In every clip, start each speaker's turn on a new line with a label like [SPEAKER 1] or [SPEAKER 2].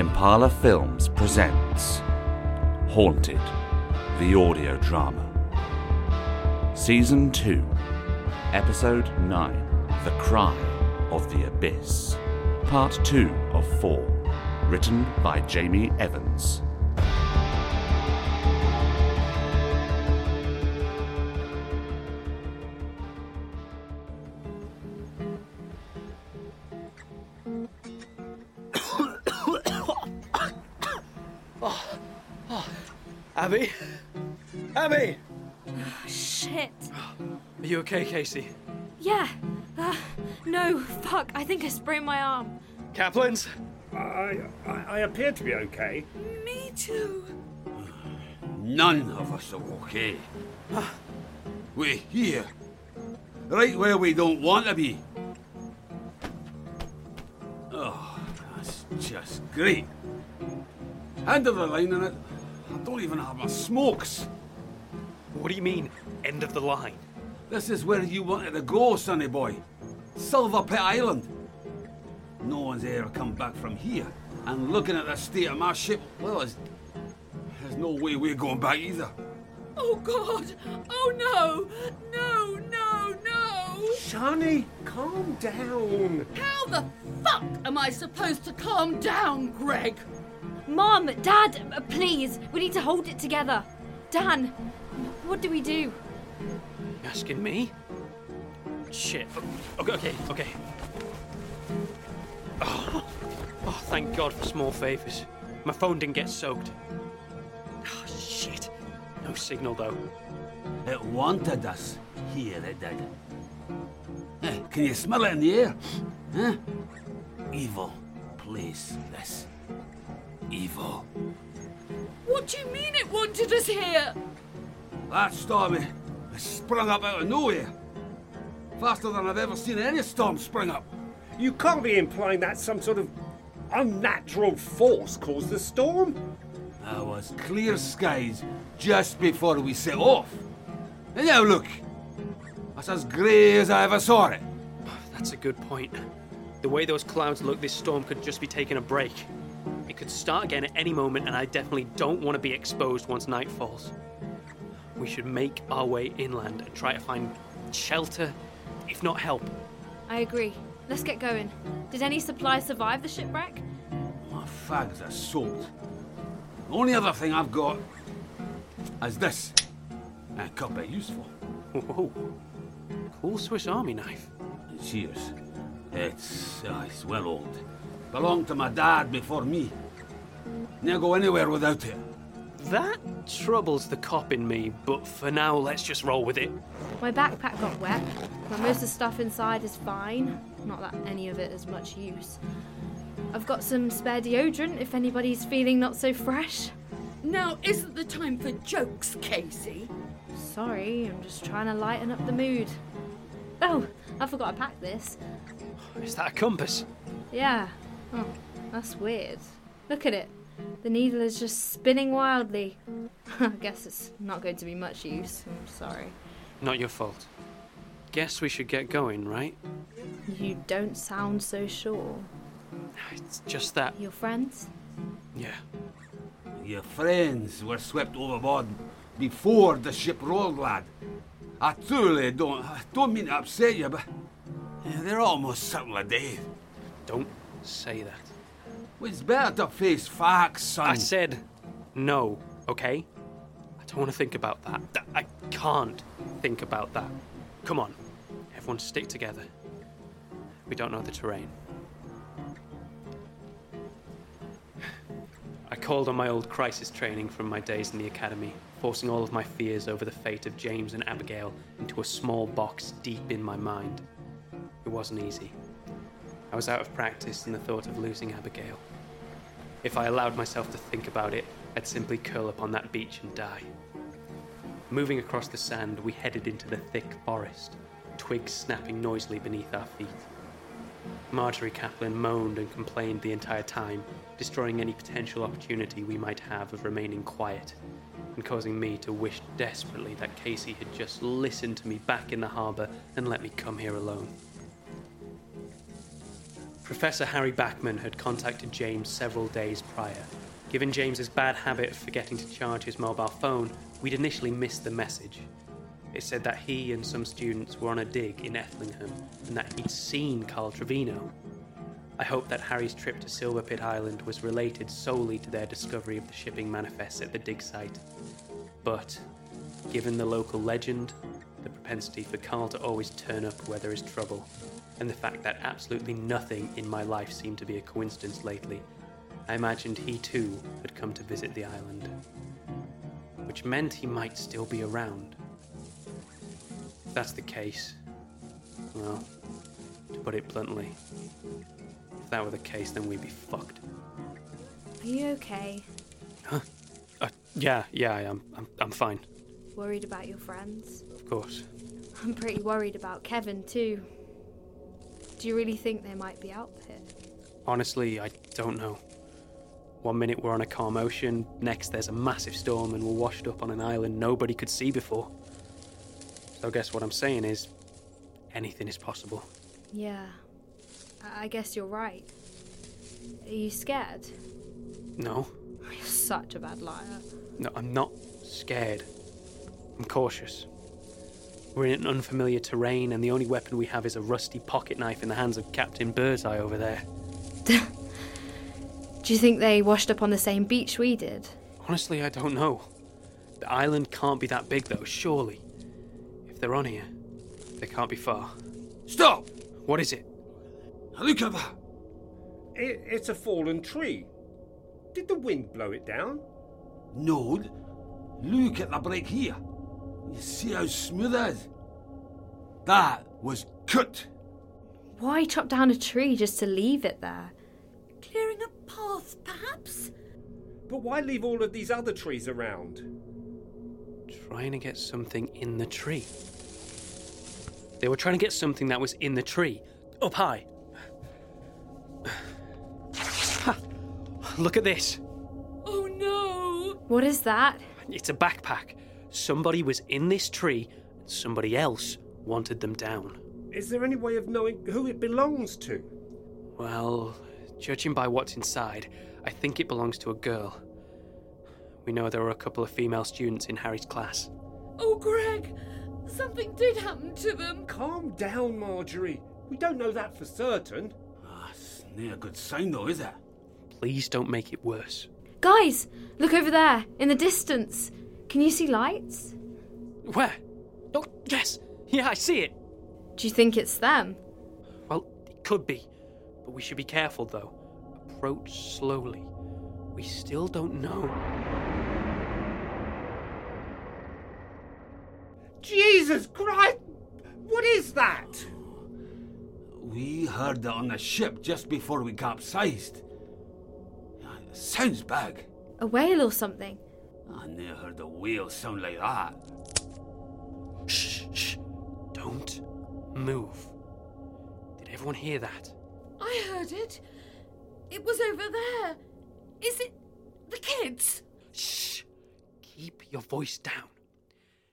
[SPEAKER 1] Impala Films presents Haunted, the audio drama. Season 2, Episode 9 The Cry of the Abyss. Part 2 of 4. Written by Jamie Evans.
[SPEAKER 2] Abby? Abby!
[SPEAKER 3] Shit.
[SPEAKER 2] Are you okay, Casey?
[SPEAKER 3] Yeah. Uh, no, fuck. I think I sprained my arm.
[SPEAKER 2] Kaplan's?
[SPEAKER 4] I, I, I appear to be okay.
[SPEAKER 3] Me too.
[SPEAKER 5] None of us are okay. We're here. Right where we don't want to be. Oh, that's just great. End of the line in it. I don't even have my smokes.
[SPEAKER 2] What do you mean, end of the line?
[SPEAKER 5] This is where you wanted to go, sonny boy. Silverpit Island. No one's ever come back from here. And looking at the state of my ship, well, there's, there's no way we're going back either.
[SPEAKER 3] Oh, God. Oh, no. No, no, no.
[SPEAKER 4] Shani, calm down.
[SPEAKER 6] How the fuck am I supposed to calm down, Greg?
[SPEAKER 3] Mom, Dad, please. We need to hold it together. Dan, what do we do?
[SPEAKER 2] You asking me? Shit. Okay, okay, okay. Oh, oh, thank God for small favours. My phone didn't get soaked. Oh, shit. No signal, though.
[SPEAKER 5] It wanted us. Here it did. Eh, can you smell it in the air? Huh? Evil place, this. Evil.
[SPEAKER 6] What do you mean it wanted us here?
[SPEAKER 5] That stormy has sprung up out of nowhere. Faster than I've ever seen any storm spring up.
[SPEAKER 4] You can't be implying that some sort of unnatural force caused the storm.
[SPEAKER 5] There was clear skies just before we set off. And now look. That's as grey as I ever saw it.
[SPEAKER 2] That's a good point. The way those clouds look, this storm could just be taking a break. It could start again at any moment, and I definitely don't want to be exposed once night falls. We should make our way inland and try to find shelter, if not help.
[SPEAKER 3] I agree. Let's get going. Did any supplies survive the shipwreck?
[SPEAKER 5] My fags are soaked. The only other thing I've got is this. And it could be useful.
[SPEAKER 2] Whoa. Cool Swiss Army knife.
[SPEAKER 5] Cheers. It's, uh, it's well old. Belonged to my dad before me. Never go anywhere without it.
[SPEAKER 2] That troubles the cop in me, but for now, let's just roll with it.
[SPEAKER 3] My backpack got wet, but most of the stuff inside is fine. Not that any of it is much use. I've got some spare deodorant if anybody's feeling not so fresh.
[SPEAKER 6] Now isn't the time for jokes, Casey.
[SPEAKER 3] Sorry, I'm just trying to lighten up the mood. Oh, I forgot to pack this.
[SPEAKER 2] Is that a compass?
[SPEAKER 3] Yeah. Oh, that's weird. Look at it. The needle is just spinning wildly. I guess it's not going to be much use. I'm sorry.
[SPEAKER 2] Not your fault. Guess we should get going, right?
[SPEAKER 3] You don't sound so sure.
[SPEAKER 2] It's just that.
[SPEAKER 3] Your friends?
[SPEAKER 2] Yeah.
[SPEAKER 5] Your friends were swept overboard before the ship rolled, lad. I truly don't, I don't mean to upset you, but they're almost certainly dead.
[SPEAKER 2] Say that.
[SPEAKER 5] Well, it's better to face facts, son.
[SPEAKER 2] I said no, okay? I don't want to think about that. I can't think about that. Come on, everyone stick together. We don't know the terrain. I called on my old crisis training from my days in the academy, forcing all of my fears over the fate of James and Abigail into a small box deep in my mind. It wasn't easy. I was out of practice in the thought of losing Abigail. If I allowed myself to think about it, I'd simply curl up on that beach and die. Moving across the sand, we headed into the thick forest, twigs snapping noisily beneath our feet. Marjorie Kaplan moaned and complained the entire time, destroying any potential opportunity we might have of remaining quiet, and causing me to wish desperately that Casey had just listened to me back in the harbour and let me come here alone. Professor Harry Backman had contacted James several days prior. Given James's bad habit of forgetting to charge his mobile phone, we'd initially missed the message. It said that he and some students were on a dig in Ethlingham and that he'd seen Carl Trevino. I hoped that Harry's trip to Silverpit Island was related solely to their discovery of the shipping manifest at the dig site. But, given the local legend, the propensity for Carl to always turn up where there is trouble, and the fact that absolutely nothing in my life seemed to be a coincidence lately, I imagined he too had come to visit the island. Which meant he might still be around. If that's the case, well, to put it bluntly, if that were the case, then we'd be fucked.
[SPEAKER 7] Are you okay?
[SPEAKER 2] Huh? Uh, yeah, yeah, I am. I'm, I'm fine,
[SPEAKER 7] Worried about your friends?
[SPEAKER 2] of course.
[SPEAKER 7] I'm pretty worried about Kevin, too. Do you really think they might be out there?
[SPEAKER 2] Honestly, I don't know. One minute we're on a calm ocean, next there's a massive storm and we're washed up on an island nobody could see before. So I guess what I'm saying is anything is possible.
[SPEAKER 7] Yeah. I I guess you're right. Are you scared?
[SPEAKER 2] No,
[SPEAKER 7] You're such a bad liar.
[SPEAKER 2] no, I'm not scared. I'm cautious. We're in an unfamiliar terrain, and the only weapon we have is a rusty pocket knife in the hands of Captain Birdseye over there.
[SPEAKER 7] Do you think they washed up on the same beach we did?
[SPEAKER 2] Honestly, I don't know. The island can't be that big, though, surely. If they're on here, they can't be far.
[SPEAKER 5] Stop!
[SPEAKER 2] What is it?
[SPEAKER 5] Look at that!
[SPEAKER 4] It, it's a fallen tree. Did the wind blow it down?
[SPEAKER 5] No, look at the break here. You see how smooth it is? That was cut.
[SPEAKER 7] Why chop down a tree just to leave it there?
[SPEAKER 6] Clearing a path, perhaps?
[SPEAKER 4] But why leave all of these other trees around?
[SPEAKER 2] Trying to get something in the tree. They were trying to get something that was in the tree, up high. Ha! Look at this.
[SPEAKER 6] Oh no!
[SPEAKER 7] What is that?
[SPEAKER 2] It's a backpack. Somebody was in this tree, and somebody else wanted them down.
[SPEAKER 4] Is there any way of knowing who it belongs to?
[SPEAKER 2] Well, judging by what's inside, I think it belongs to a girl. We know there were a couple of female students in Harry's class.
[SPEAKER 6] Oh, Greg! Something did happen to them!
[SPEAKER 4] Calm down, Marjorie. We don't know that for certain.
[SPEAKER 5] Ah, it's not a good sign, though, is it?
[SPEAKER 2] Please don't make it worse.
[SPEAKER 7] Guys, look over there, in the distance. Can you see lights?
[SPEAKER 2] Where? Oh, yes! Yeah, I see it!
[SPEAKER 7] Do you think it's them?
[SPEAKER 2] Well, it could be. But we should be careful, though. Approach slowly. We still don't know.
[SPEAKER 4] Jesus Christ! What is that?
[SPEAKER 5] We heard it on the ship just before we capsized. Sounds big.
[SPEAKER 7] A whale or something?
[SPEAKER 5] I never heard a whale sound like that.
[SPEAKER 2] Shh, shh. Don't move. Did everyone hear that?
[SPEAKER 6] I heard it. It was over there. Is it the kids?
[SPEAKER 2] Shh. Keep your voice down.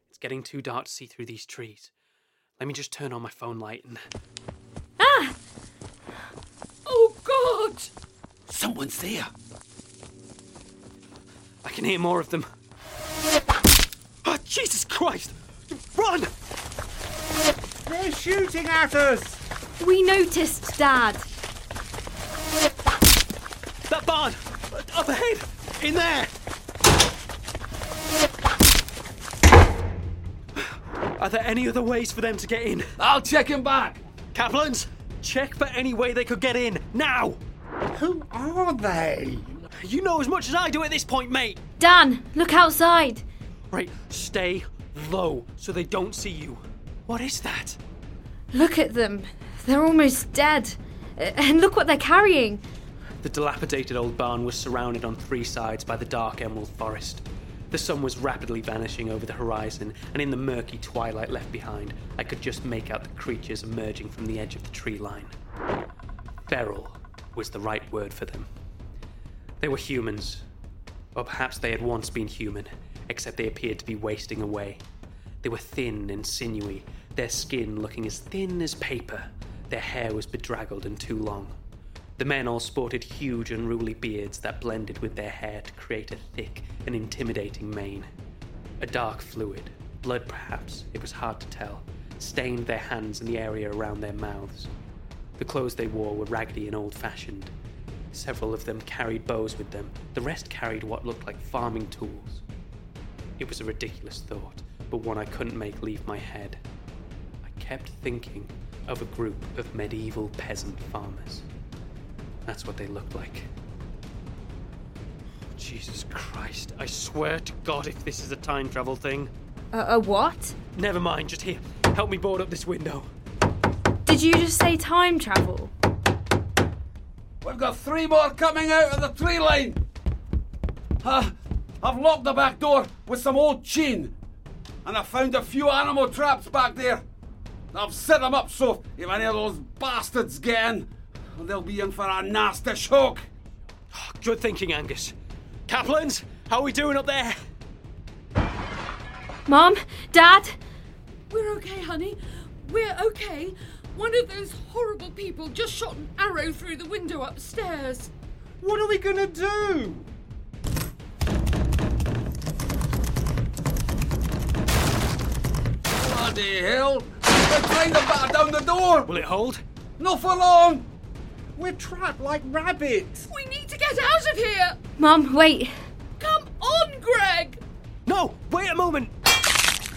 [SPEAKER 2] It's getting too dark to see through these trees. Let me just turn on my phone light and.
[SPEAKER 7] Ah!
[SPEAKER 6] Oh, God!
[SPEAKER 5] Someone's there.
[SPEAKER 2] Can hear more of them. Oh, Jesus Christ! Run!
[SPEAKER 4] They're shooting at us!
[SPEAKER 7] We noticed, Dad.
[SPEAKER 2] That barn! Up ahead! In there! Are there any other ways for them to get in?
[SPEAKER 5] I'll check him back.
[SPEAKER 2] Kaplans, check for any way they could get in. Now!
[SPEAKER 4] Who are they?
[SPEAKER 2] You know as much as I do at this point, mate!
[SPEAKER 7] Dan, look outside.
[SPEAKER 2] Right, stay low so they don't see you. What is that?
[SPEAKER 7] Look at them. They're almost dead. Uh, And look what they're carrying.
[SPEAKER 2] The dilapidated old barn was surrounded on three sides by the dark emerald forest. The sun was rapidly vanishing over the horizon, and in the murky twilight left behind, I could just make out the creatures emerging from the edge of the tree line. Feral was the right word for them. They were humans, or perhaps they had once been human, except they appeared to be wasting away. They were thin and sinewy, their skin looking as thin as paper. Their hair was bedraggled and too long. The men all sported huge, unruly beards that blended with their hair to create a thick and intimidating mane. A dark fluid, blood perhaps, it was hard to tell, stained their hands and the area around their mouths. The clothes they wore were raggedy and old fashioned. Several of them carried bows with them, the rest carried what looked like farming tools. It was a ridiculous thought, but one I couldn't make leave my head. I kept thinking of a group of medieval peasant farmers. That's what they looked like. Jesus Christ, I swear to God if this is a time travel thing.
[SPEAKER 7] A, a what?
[SPEAKER 2] Never mind, just here, help me board up this window.
[SPEAKER 7] Did you just say time travel?
[SPEAKER 5] We've got three more coming out of the tree line. Uh, I've locked the back door with some old chain, and I found a few animal traps back there. I've set them up so if any of those bastards get in, they'll be in for a nasty shock.
[SPEAKER 2] Good thinking, Angus. Kaplans, how are we doing up there?
[SPEAKER 7] Mom? Dad?
[SPEAKER 6] We're okay, honey. We're okay. One of those horrible people just shot an arrow through the window upstairs.
[SPEAKER 4] What are we gonna do?
[SPEAKER 5] Bloody hell! They're trying to batter down the door.
[SPEAKER 2] Will it hold?
[SPEAKER 5] Not for long.
[SPEAKER 4] We're trapped like rabbits.
[SPEAKER 6] We need to get out of here.
[SPEAKER 7] Mom, wait.
[SPEAKER 6] Come on, Greg.
[SPEAKER 2] No, wait a moment.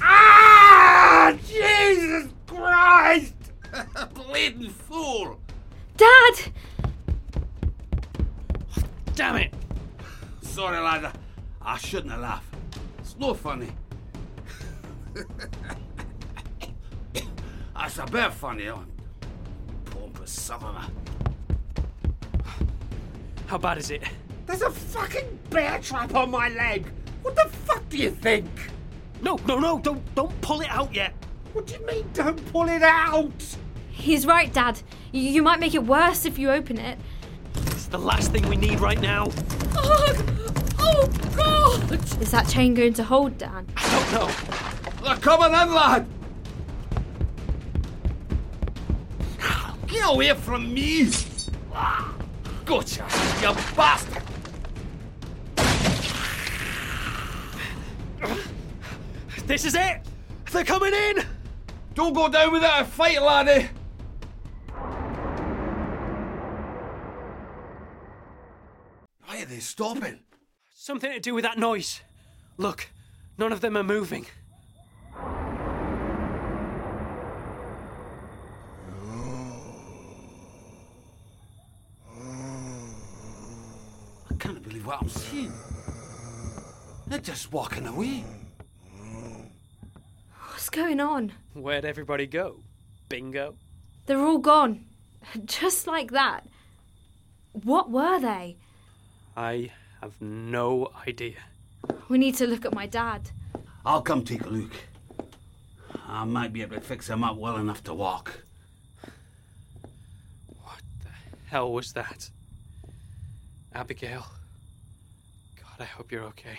[SPEAKER 4] Ah! Jesus Christ!
[SPEAKER 5] Bleeding fool.
[SPEAKER 7] Dad!
[SPEAKER 2] Damn it.
[SPEAKER 5] Sorry, lad. I- I shouldn't have laughed. It's no funny. That's a bit funny, on. Pompous southerner.
[SPEAKER 2] How bad is it?
[SPEAKER 4] There's a fucking bear trap on my leg. What the fuck do you think?
[SPEAKER 2] No, no, no, don't don't pull it out yet.
[SPEAKER 4] What do you mean? Don't pull it out.
[SPEAKER 7] He's right, Dad. You, might make it worse if you open it.
[SPEAKER 2] It's the last thing we need right now.
[SPEAKER 6] Oh, oh God!
[SPEAKER 7] Is that chain going to hold, Dan?
[SPEAKER 2] I don't know.
[SPEAKER 5] They're coming in, lad! Get away from me! Gotcha, you bastard!
[SPEAKER 2] This is it. They're coming in.
[SPEAKER 5] Don't go down without a fight, laddie! Why are they stopping?
[SPEAKER 2] Something to do with that noise. Look, none of them are moving.
[SPEAKER 5] I can't believe what I'm seeing. They're just walking away.
[SPEAKER 7] What's going on?
[SPEAKER 2] Where'd everybody go? Bingo.
[SPEAKER 7] They're all gone. Just like that. What were they?
[SPEAKER 2] I have no idea.
[SPEAKER 7] We need to look at my dad.
[SPEAKER 5] I'll come take a look. I might be able to fix him up well enough to walk.
[SPEAKER 2] What the hell was that? Abigail. God, I hope you're okay.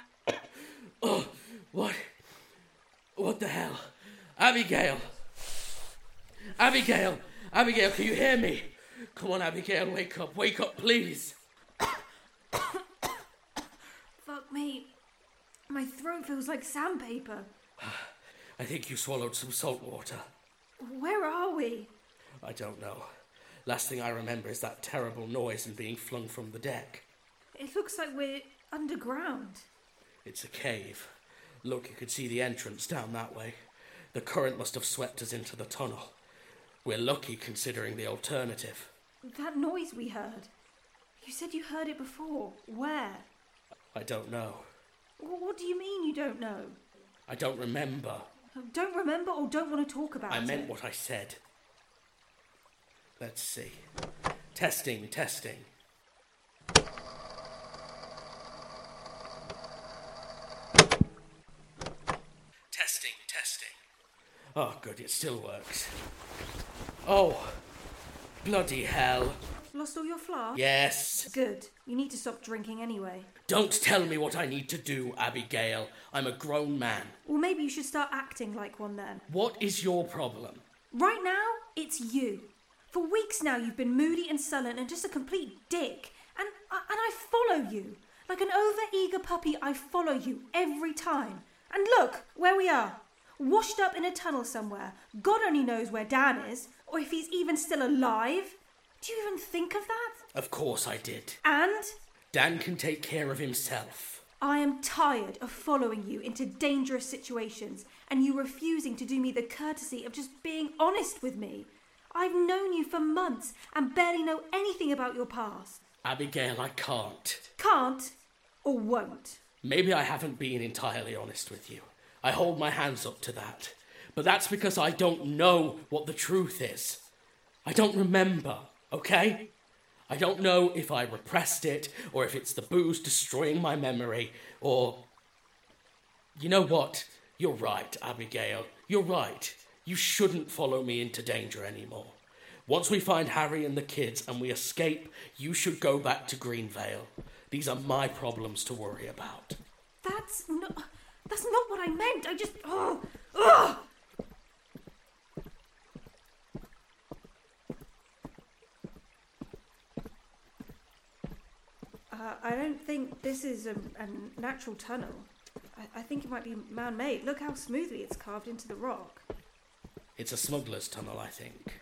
[SPEAKER 8] Oh, what? What the hell? Abigail! Abigail! Abigail, can you hear me? Come on, Abigail, wake up, wake up, please.
[SPEAKER 7] Fuck me. My throat feels like sandpaper.
[SPEAKER 8] I think you swallowed some salt water.
[SPEAKER 7] Where are we?
[SPEAKER 8] I don't know. Last thing I remember is that terrible noise and being flung from the deck.
[SPEAKER 7] It looks like we're underground.
[SPEAKER 8] It's a cave. Look, you could see the entrance down that way. The current must have swept us into the tunnel. We're lucky considering the alternative.
[SPEAKER 7] That noise we heard. You said you heard it before. Where?
[SPEAKER 8] I don't know.
[SPEAKER 7] What do you mean you don't know?
[SPEAKER 8] I don't remember.
[SPEAKER 7] Don't remember or don't want to talk about
[SPEAKER 8] I
[SPEAKER 7] it?
[SPEAKER 8] I meant what I said. Let's see. Testing, testing. Testing, testing. Oh, good, it still works. Oh, bloody hell.
[SPEAKER 7] Lost all your flask?
[SPEAKER 8] Yes.
[SPEAKER 7] Good. You need to stop drinking anyway.
[SPEAKER 8] Don't tell me what I need to do, Abigail. I'm a grown man.
[SPEAKER 7] Well, maybe you should start acting like one then.
[SPEAKER 8] What is your problem?
[SPEAKER 7] Right now, it's you. For weeks now, you've been moody and sullen and just a complete dick. And, uh, and I follow you. Like an over-eager puppy, I follow you every time. And look, where we are. Washed up in a tunnel somewhere. God only knows where Dan is, or if he's even still alive. Do you even think of that?
[SPEAKER 8] Of course I did.
[SPEAKER 7] And
[SPEAKER 8] Dan can take care of himself.
[SPEAKER 7] I am tired of following you into dangerous situations and you refusing to do me the courtesy of just being honest with me. I've known you for months and barely know anything about your past.
[SPEAKER 8] Abigail, I can't.
[SPEAKER 7] Can't or won't.
[SPEAKER 8] Maybe I haven't been entirely honest with you. I hold my hands up to that. But that's because I don't know what the truth is. I don't remember, okay? I don't know if I repressed it, or if it's the booze destroying my memory, or. You know what? You're right, Abigail. You're right. You shouldn't follow me into danger anymore. Once we find Harry and the kids and we escape, you should go back to Greenvale. These are my problems to worry about.
[SPEAKER 7] That's not. That's not what I meant. I just. Oh. Ugh! Uh, I don't think this is a, a natural tunnel. I, I think it might be man made. Look how smoothly it's carved into the rock.
[SPEAKER 8] It's a smuggler's tunnel, I think.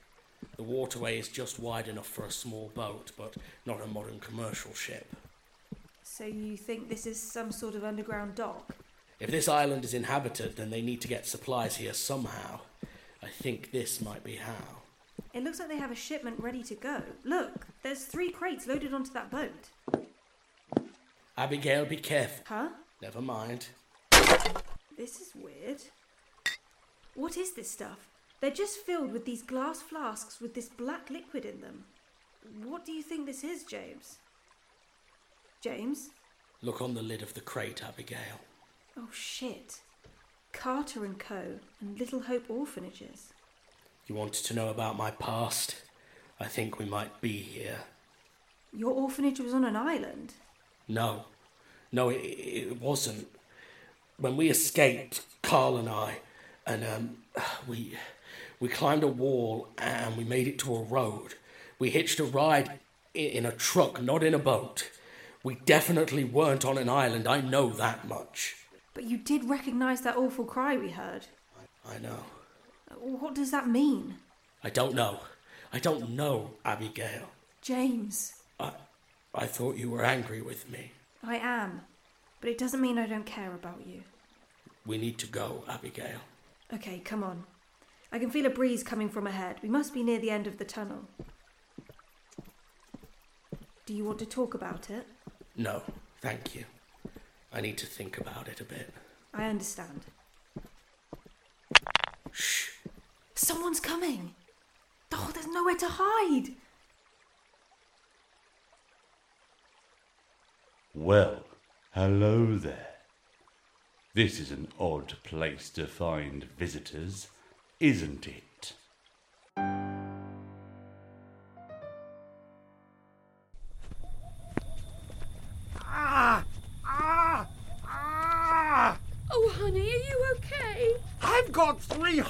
[SPEAKER 8] The waterway is just wide enough for a small boat, but not a modern commercial ship.
[SPEAKER 7] So you think this is some sort of underground dock?
[SPEAKER 8] If this island is inhabited, then they need to get supplies here somehow. I think this might be how.
[SPEAKER 7] It looks like they have a shipment ready to go. Look, there's three crates loaded onto that boat.
[SPEAKER 8] Abigail, be careful.
[SPEAKER 7] Huh?
[SPEAKER 8] Never mind.
[SPEAKER 7] This is weird. What is this stuff? They're just filled with these glass flasks with this black liquid in them. What do you think this is, James? James?
[SPEAKER 8] Look on the lid of the crate, Abigail.
[SPEAKER 7] Oh shit. Carter and Co. and Little Hope orphanages.
[SPEAKER 8] You wanted to know about my past? I think we might be here.
[SPEAKER 7] Your orphanage was on an island?
[SPEAKER 8] No. No, it, it wasn't. When we escaped, Carl and I, and um, we we climbed a wall and we made it to a road. We hitched a ride in a truck, not in a boat. We definitely weren't on an island, I know that much.
[SPEAKER 7] But you did recognize that awful cry we heard.
[SPEAKER 8] I know.
[SPEAKER 7] Uh, what does that mean?
[SPEAKER 8] I don't know. I don't know, Abigail.
[SPEAKER 7] James.
[SPEAKER 8] I, I thought you were angry with me.
[SPEAKER 7] I am. But it doesn't mean I don't care about you.
[SPEAKER 8] We need to go, Abigail.
[SPEAKER 7] Okay, come on. I can feel a breeze coming from ahead. We must be near the end of the tunnel. Do you want to talk about it?
[SPEAKER 8] No, thank you. I need to think about it a bit.
[SPEAKER 7] I understand.
[SPEAKER 8] Shh.
[SPEAKER 7] Someone's coming. Oh, there's nowhere to hide.
[SPEAKER 9] Well, hello there. This is an odd place to find visitors, isn't it?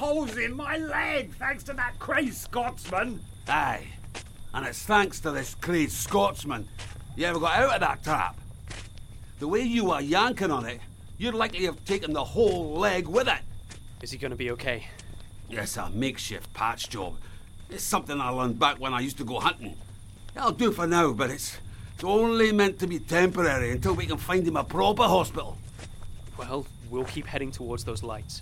[SPEAKER 4] Holes in my leg thanks to that crazed Scotsman.
[SPEAKER 5] Aye. And it's thanks to this crazed Scotsman you ever got out of that trap. The way you were yanking on it, you'd likely have taken the whole leg with it.
[SPEAKER 2] Is he going to be okay?
[SPEAKER 5] Yes, a makeshift patch job. It's something I learned back when I used to go hunting. I'll do for now, but it's, it's only meant to be temporary until we can find him a proper hospital.
[SPEAKER 2] Well, we'll keep heading towards those lights.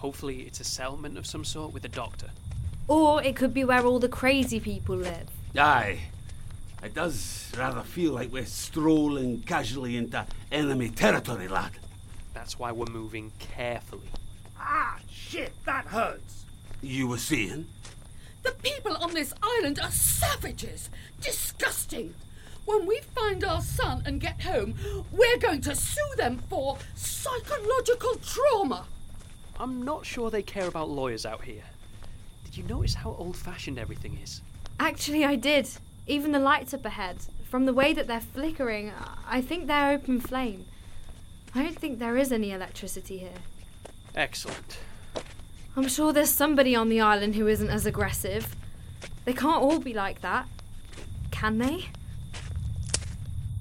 [SPEAKER 2] Hopefully, it's a settlement of some sort with a doctor.
[SPEAKER 3] Or it could be where all the crazy people live.
[SPEAKER 5] Aye. It does rather feel like we're strolling casually into enemy territory, lad.
[SPEAKER 2] That's why we're moving carefully.
[SPEAKER 4] Ah, shit, that hurts.
[SPEAKER 5] You were saying?
[SPEAKER 6] The people on this island are savages. Disgusting. When we find our son and get home, we're going to sue them for psychological trauma.
[SPEAKER 2] I'm not sure they care about lawyers out here. Did you notice how old fashioned everything is?
[SPEAKER 3] Actually, I did. Even the lights up ahead. From the way that they're flickering, I think they're open flame. I don't think there is any electricity here.
[SPEAKER 2] Excellent.
[SPEAKER 3] I'm sure there's somebody on the island who isn't as aggressive. They can't all be like that. Can they?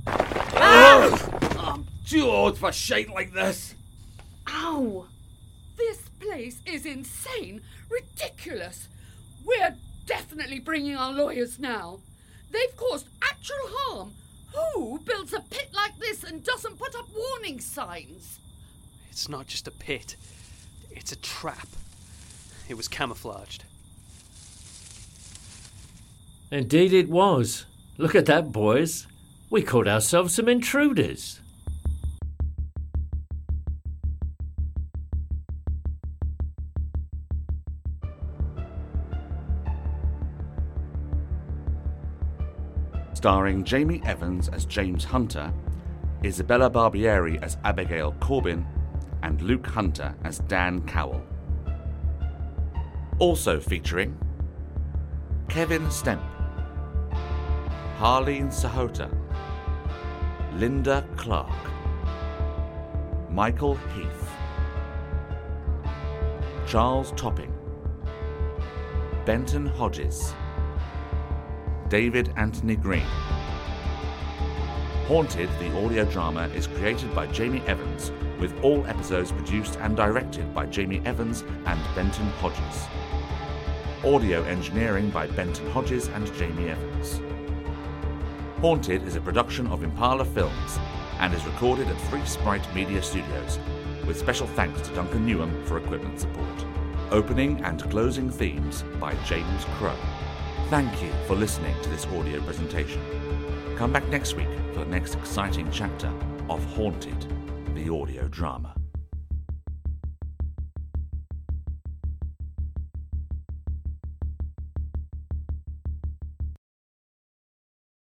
[SPEAKER 3] Oh! Ah!
[SPEAKER 5] I'm too old for shite like this.
[SPEAKER 3] Ow!
[SPEAKER 6] This place is insane, ridiculous. We're definitely bringing our lawyers now. They've caused actual harm. Who builds a pit like this and doesn't put up warning signs?
[SPEAKER 2] It's not just a pit, it's a trap. It was camouflaged.
[SPEAKER 10] Indeed, it was. Look at that, boys. We caught ourselves some intruders.
[SPEAKER 1] Starring Jamie Evans as James Hunter, Isabella Barbieri as Abigail Corbin, and Luke Hunter as Dan Cowell. Also featuring Kevin Stemp, Harleen Sahota, Linda Clark, Michael Heath, Charles Topping, Benton Hodges, David Anthony Green. Haunted, the audio drama, is created by Jamie Evans with all episodes produced and directed by Jamie Evans and Benton Hodges. Audio engineering by Benton Hodges and Jamie Evans. Haunted is a production of Impala Films and is recorded at Free Sprite Media Studios, with special thanks to Duncan Newham for equipment support. Opening and closing themes by James Crow. Thank you for listening to this audio presentation. Come back next week for the next exciting chapter of Haunted, the audio drama.